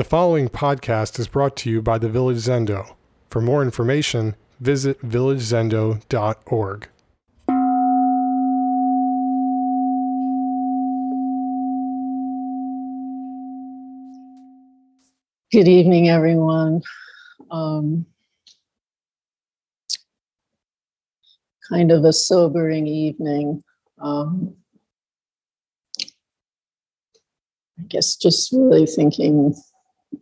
The following podcast is brought to you by the Village Zendo. For more information, visit villagezendo.org. Good evening, everyone. Um, kind of a sobering evening. Um, I guess just really thinking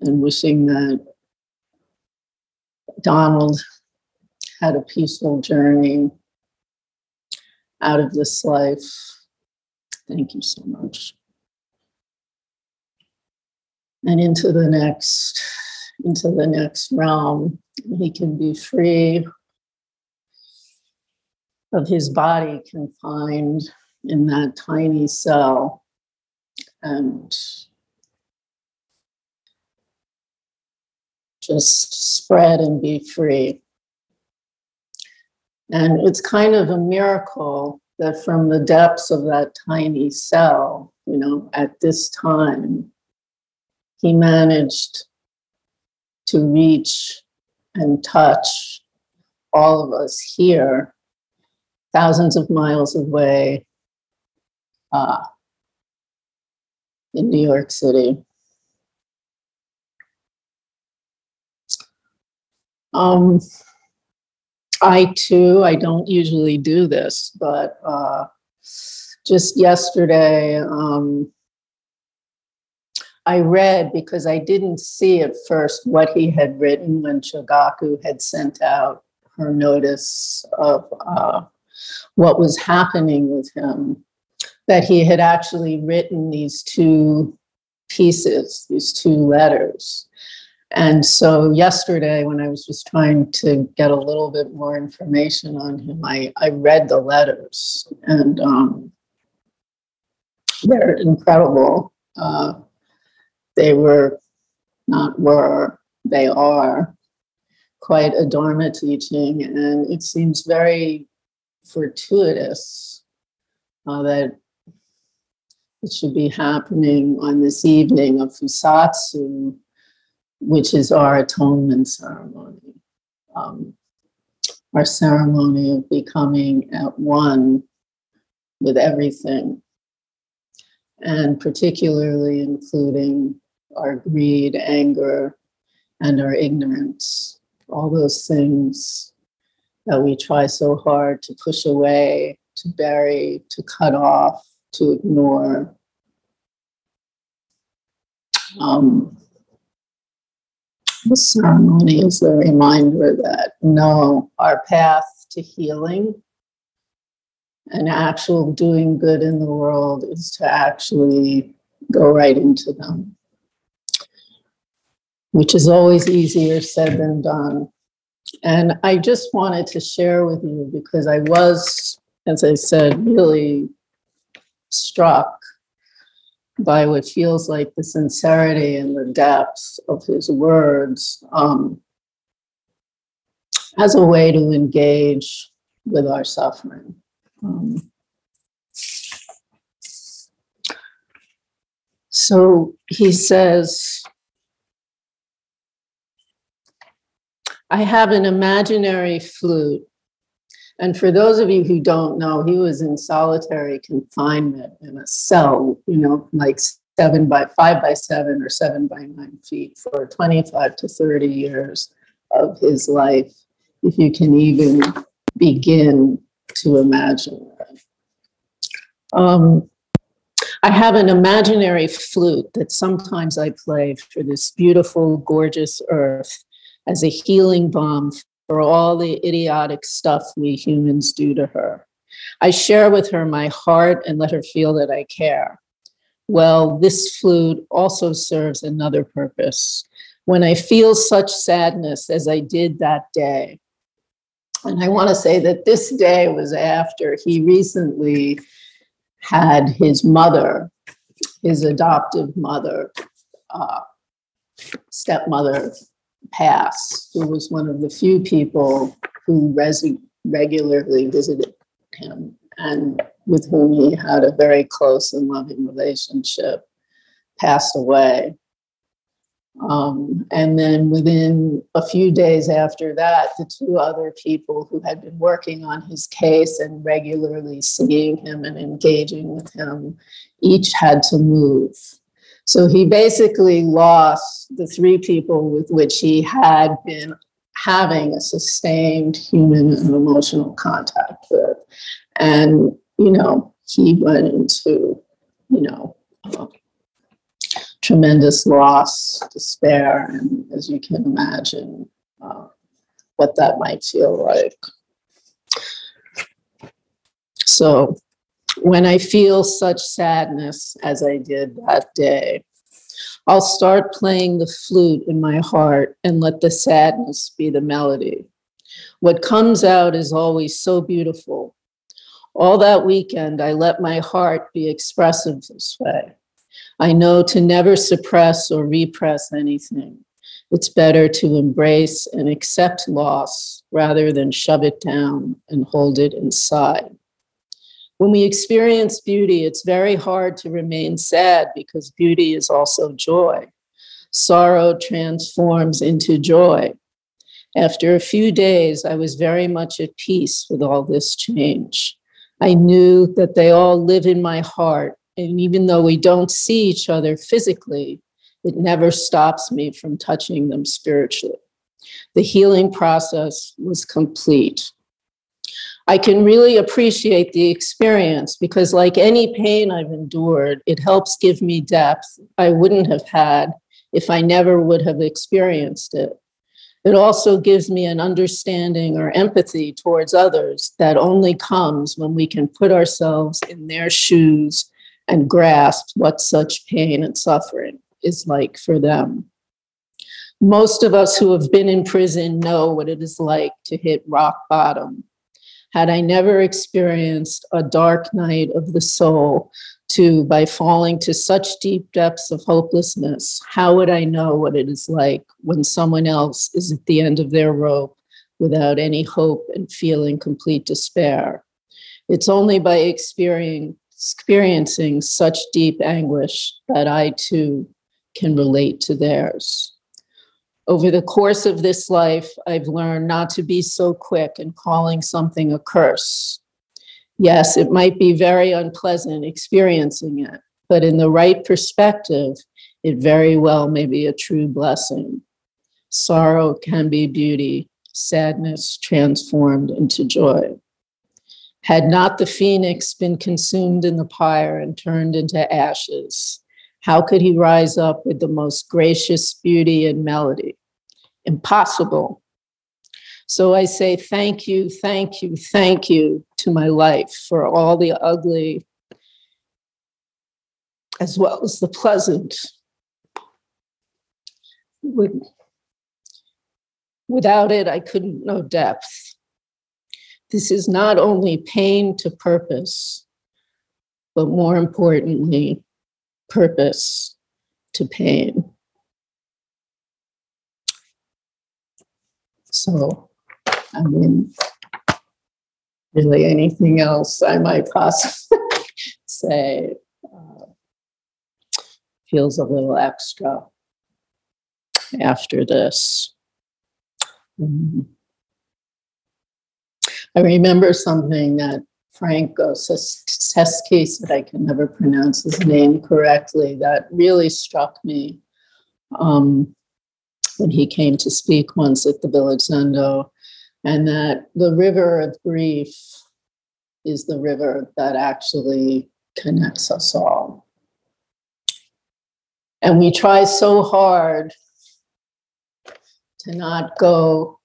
and wishing that Donald had a peaceful journey out of this life. Thank you so much. And into the next, into the next realm. He can be free of his body confined in that tiny cell and just spread and be free. And it's kind of a miracle that from the depths of that tiny cell, you know, at this time, he managed to reach and touch all of us here, thousands of miles away uh, in New York City. Um, I too, I don't usually do this, but uh, just yesterday, um, I read because I didn't see at first what he had written when Shogaku had sent out her notice of uh, what was happening with him, that he had actually written these two pieces, these two letters. And so yesterday, when I was just trying to get a little bit more information on him, I, I read the letters and um, they're incredible. Uh, they were, not were, they are quite a Dharma teaching. And it seems very fortuitous uh, that it should be happening on this evening of Fusatsu which is our atonement ceremony, um, our ceremony of becoming at one with everything, and particularly including our greed, anger, and our ignorance, all those things that we try so hard to push away, to bury, to cut off, to ignore. Um, the ceremony is a reminder that no, our path to healing and actual doing good in the world is to actually go right into them, which is always easier said than done. And I just wanted to share with you because I was, as I said, really struck by what feels like the sincerity and the depth of his words um, as a way to engage with our suffering. Um, so he says, I have an imaginary flute and for those of you who don't know, he was in solitary confinement in a cell, you know, like seven by five by seven or seven by nine feet for 25 to 30 years of his life, if you can even begin to imagine that. Um, I have an imaginary flute that sometimes I play for this beautiful, gorgeous earth as a healing balm for all the idiotic stuff we humans do to her. I share with her my heart and let her feel that I care. Well, this flute also serves another purpose. When I feel such sadness as I did that day, and I want to say that this day was after he recently had his mother, his adoptive mother, uh, stepmother, pass, who was one of the few people who res- regularly visited him and with whom he had a very close and loving relationship, passed away. Um, and then within a few days after that, the two other people who had been working on his case and regularly seeing him and engaging with him each had to move. So he basically lost the three people with which he had been having a sustained human and emotional contact with. And, you know, he went into, you know, tremendous loss, despair, and as you can imagine, uh, what that might feel like. So, when I feel such sadness as I did that day, I'll start playing the flute in my heart and let the sadness be the melody. What comes out is always so beautiful. All that weekend, I let my heart be expressive this way. I know to never suppress or repress anything. It's better to embrace and accept loss rather than shove it down and hold it inside. When we experience beauty, it's very hard to remain sad because beauty is also joy. Sorrow transforms into joy. After a few days, I was very much at peace with all this change. I knew that they all live in my heart and even though we don't see each other physically, it never stops me from touching them spiritually. The healing process was complete. I can really appreciate the experience because, like any pain I've endured, it helps give me depth I wouldn't have had if I never would have experienced it. It also gives me an understanding or empathy towards others that only comes when we can put ourselves in their shoes and grasp what such pain and suffering is like for them. Most of us who have been in prison know what it is like to hit rock bottom. Had I never experienced a dark night of the soul, to by falling to such deep depths of hopelessness, how would I know what it is like when someone else is at the end of their rope without any hope and feeling complete despair? It's only by experiencing such deep anguish that I too can relate to theirs. Over the course of this life, I've learned not to be so quick in calling something a curse. Yes, it might be very unpleasant experiencing it, but in the right perspective, it very well may be a true blessing. Sorrow can be beauty, sadness transformed into joy. Had not the phoenix been consumed in the pyre and turned into ashes, how could he rise up with the most gracious beauty and melody? Impossible. So I say thank you, thank you, thank you to my life for all the ugly as well as the pleasant. Without it, I couldn't know depth. This is not only pain to purpose, but more importantly, purpose to pain. So, I mean, really anything else I might possibly say uh, feels a little extra after this. Mm-hmm. I remember something that Frank Seski said, I can never pronounce his name correctly, that really struck me um, when he came to speak once at the Village Zendo, and that the river of grief is the river that actually connects us all. And we try so hard to not go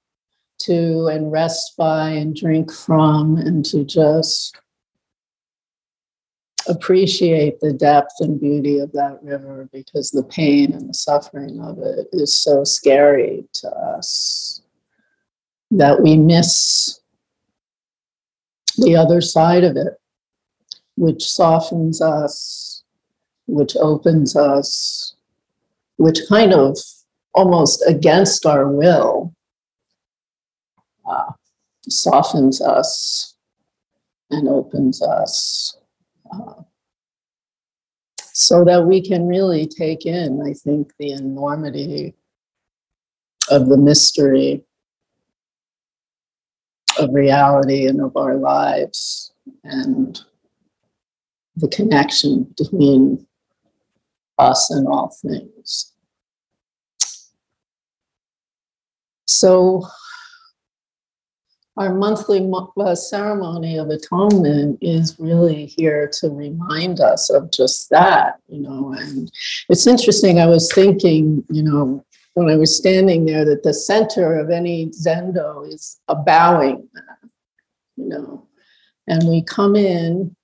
to and rest by and drink from and to just appreciate the depth and beauty of that river because the pain and the suffering of it is so scary to us that we miss the other side of it, which softens us, which opens us, which kind of almost against our will uh, softens us and opens us uh, so that we can really take in, I think, the enormity of the mystery of reality and of our lives and the connection between us and all things. So, our monthly mo- uh, ceremony of atonement is really here to remind us of just that, you know. And it's interesting, I was thinking, you know, when I was standing there, that the center of any zendo is a bowing, you know. And we come in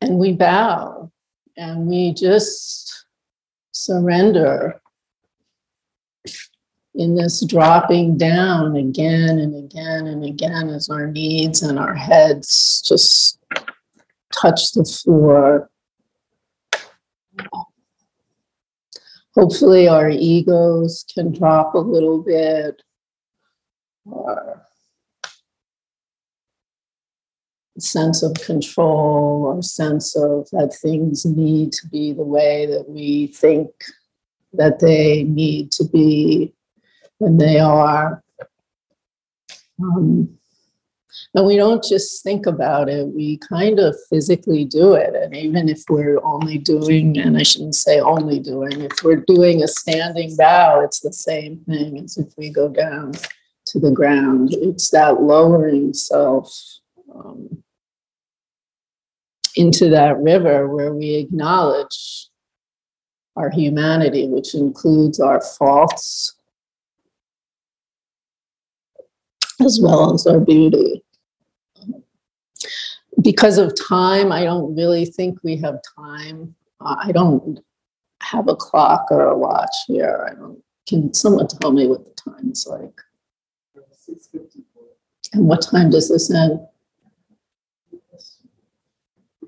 and we bow and we just surrender in this dropping down again and again and again as our needs and our heads just touch the floor. Hopefully, our egos can drop a little bit. Our sense of control our sense of that things need to be the way that we think that they need to be they are. Um, and we don't just think about it, we kind of physically do it. And even if we're only doing, and I shouldn't say only doing, if we're doing a standing bow, it's the same thing as if we go down to the ground. It's that lowering self um, into that river where we acknowledge our humanity, which includes our faults as well as our beauty. Because of time, I don't really think we have time. Uh, I don't have a clock or a watch here. I don't. Can someone tell me what the time is like? And what time does this end?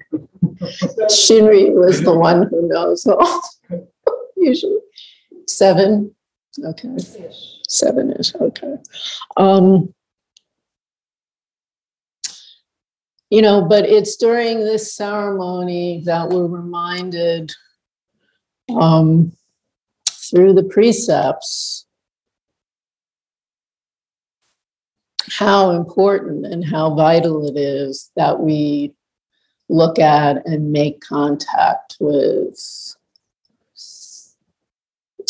Shinri was the one who knows all. Usually seven. Okay, seven is okay. Um, you know, but it's during this ceremony that we're reminded um, through the precepts how important and how vital it is that we look at and make contact with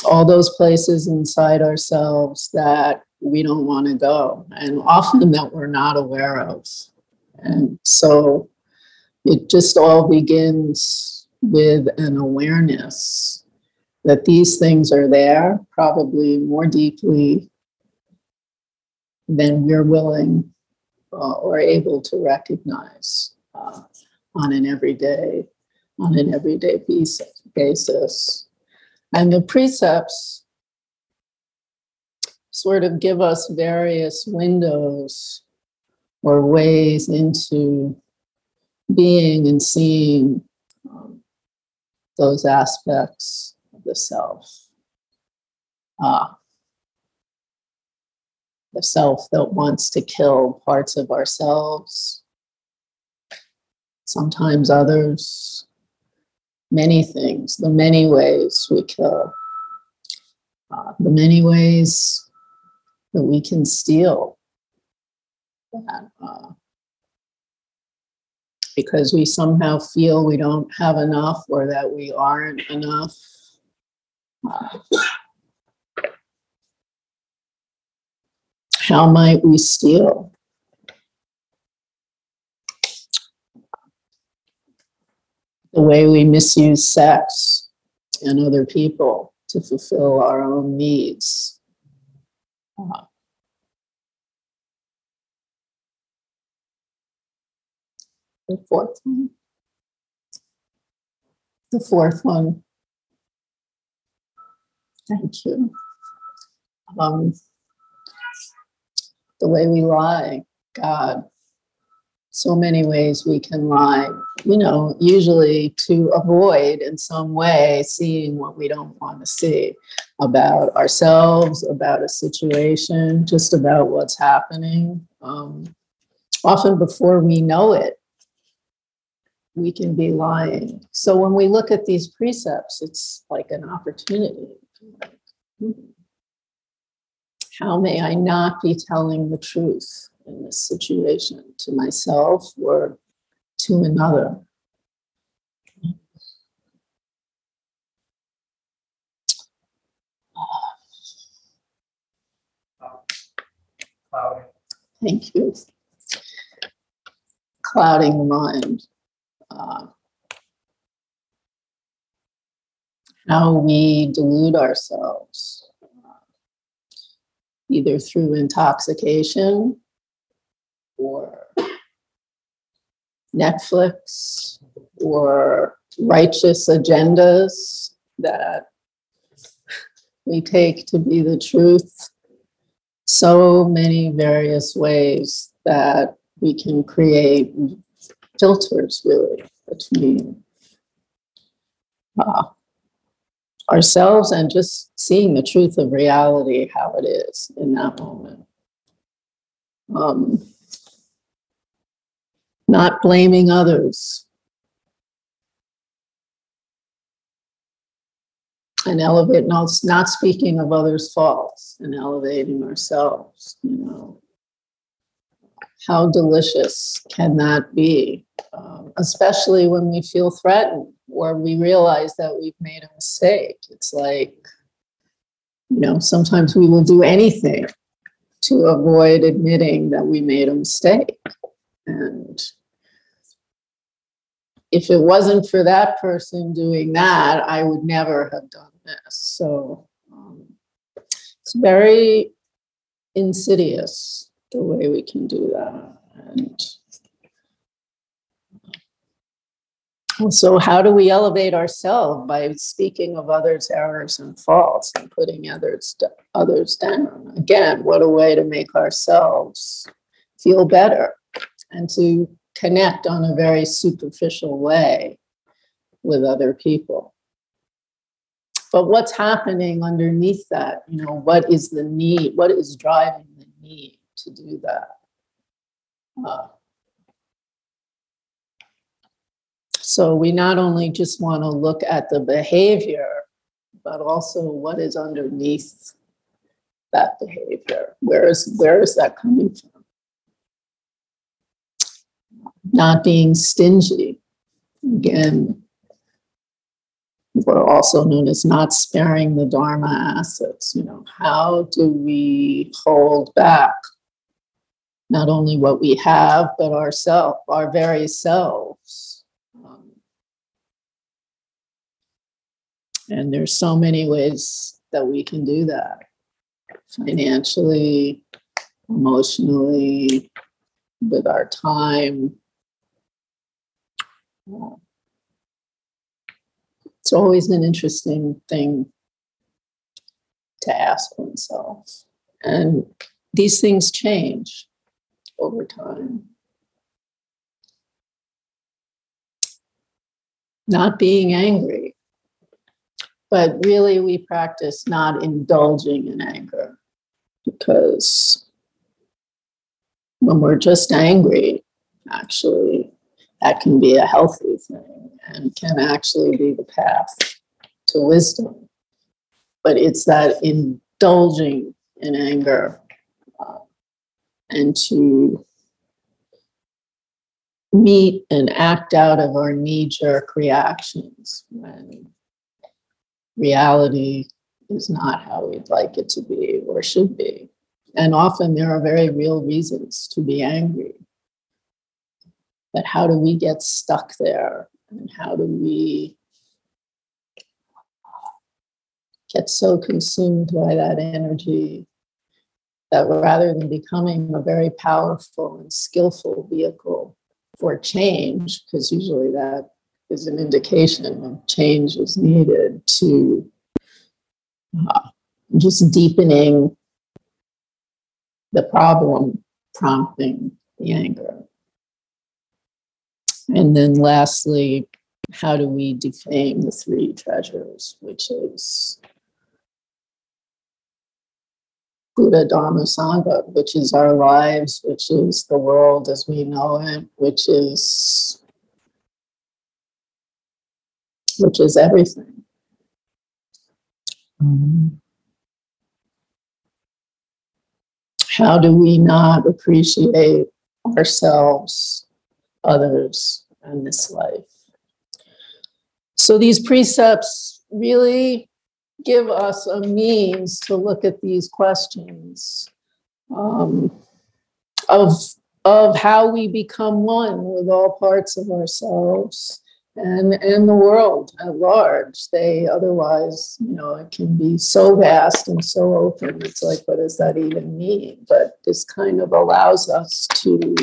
all those places inside ourselves that we don't want to go and often that we're not aware of. And so it just all begins with an awareness that these things are there, probably more deeply than we're willing uh, or able to recognize uh, on an everyday on an everyday basis. basis. And the precepts sort of give us various windows or ways into being and seeing um, those aspects of the self. Ah, the self that wants to kill parts of ourselves, sometimes others, many things, the many ways we kill, uh, the many ways that we can steal that uh, because we somehow feel we don't have enough or that we aren't enough. Uh, how might we steal? The way we misuse sex and other people to fulfill our own needs. Uh, the fourth one. The fourth one. Thank you. Um, the way we lie, God. So many ways we can lie, you know, usually to avoid in some way seeing what we don't want to see about ourselves, about a situation, just about what's happening. Um, often before we know it, we can be lying. So when we look at these precepts, it's like an opportunity. How may I not be telling the truth in this situation to myself or to another? clouding. Thank you. Clouding the mind. Uh, how we delude ourselves, uh, either through intoxication or Netflix or righteous agendas that we take to be the truth. So many various ways that we can create filters really between uh, ourselves and just seeing the truth of reality how it is in that moment um, not blaming others and elevate, no, it's not speaking of others' faults and elevating ourselves, you know. How delicious can that be? Um, especially when we feel threatened or we realize that we've made a mistake. It's like, you know, sometimes we will do anything to avoid admitting that we made a mistake. And if it wasn't for that person doing that, I would never have done this. So um, it's very insidious the way we can do that. And so, how do we elevate ourselves by speaking of others' errors and faults and putting others others down? Again, what a way to make ourselves feel better and to connect on a very superficial way with other people. But what's happening underneath that? You know, what is the need? What is driving the need to do that? Uh, so we not only just want to look at the behavior, but also what is underneath that behavior. Where is where is that coming from? not being stingy. Again, we're also known as not sparing the Dharma assets. You know, how do we hold back not only what we have, but ourself, our very selves? Um, and there's so many ways that we can do that financially, emotionally, with our time, it's always an interesting thing to ask oneself. And these things change over time. Not being angry, but really we practice not indulging in anger because when we're just angry, actually, that can be a healthy thing and can actually be the path to wisdom. But it's that indulging in anger and to meet and act out of our knee jerk reactions when reality is not how we'd like it to be or should be. And often there are very real reasons to be angry but how do we get stuck there? And how do we get so consumed by that energy that rather than becoming a very powerful and skillful vehicle for change, because usually that is an indication of change is needed to uh, just deepening the problem prompting the anger. And then lastly, how do we defame the three treasures, which is Buddha, Dharma, Sangha, which is our lives, which is the world as we know it, which is which is everything. Um, How do we not appreciate ourselves, others, and this life? So these precepts really give us a means to look at these questions um, of, of how we become one with all parts of ourselves and, and the world at large. They otherwise, you know, it can be so vast and so open. It's like, what does that even mean? But this kind of allows us to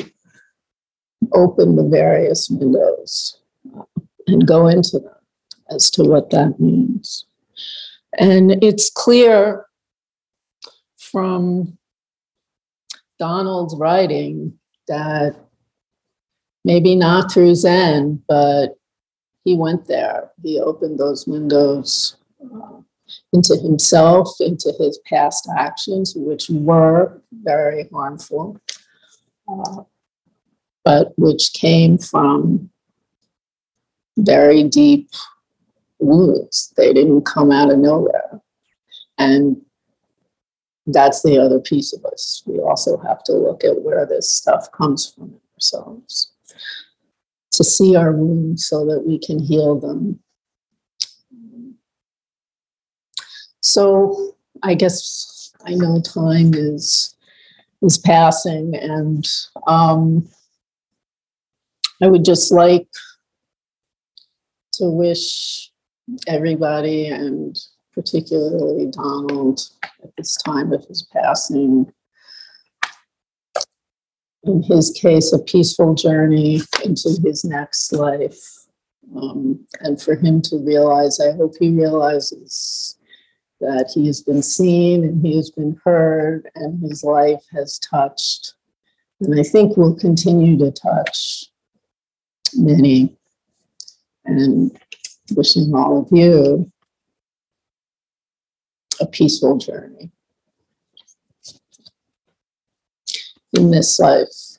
open the various windows uh, and go into them as to what that means. And it's clear from Donald's writing that maybe not through Zen, but he went there. He opened those windows uh, into himself, into his past actions, which were very harmful, uh, but which came from very deep wounds. They didn't come out of nowhere. And that's the other piece of us. We also have to look at where this stuff comes from in ourselves to see our wounds so that we can heal them. So I guess I know time is is passing and um, I would just like to wish everybody and particularly Donald at this time of his passing. In his case, a peaceful journey into his next life. Um, and for him to realize, I hope he realizes that he has been seen and he has been heard and his life has touched. And I think will continue to touch many. And wishing all of you a peaceful journey. In this life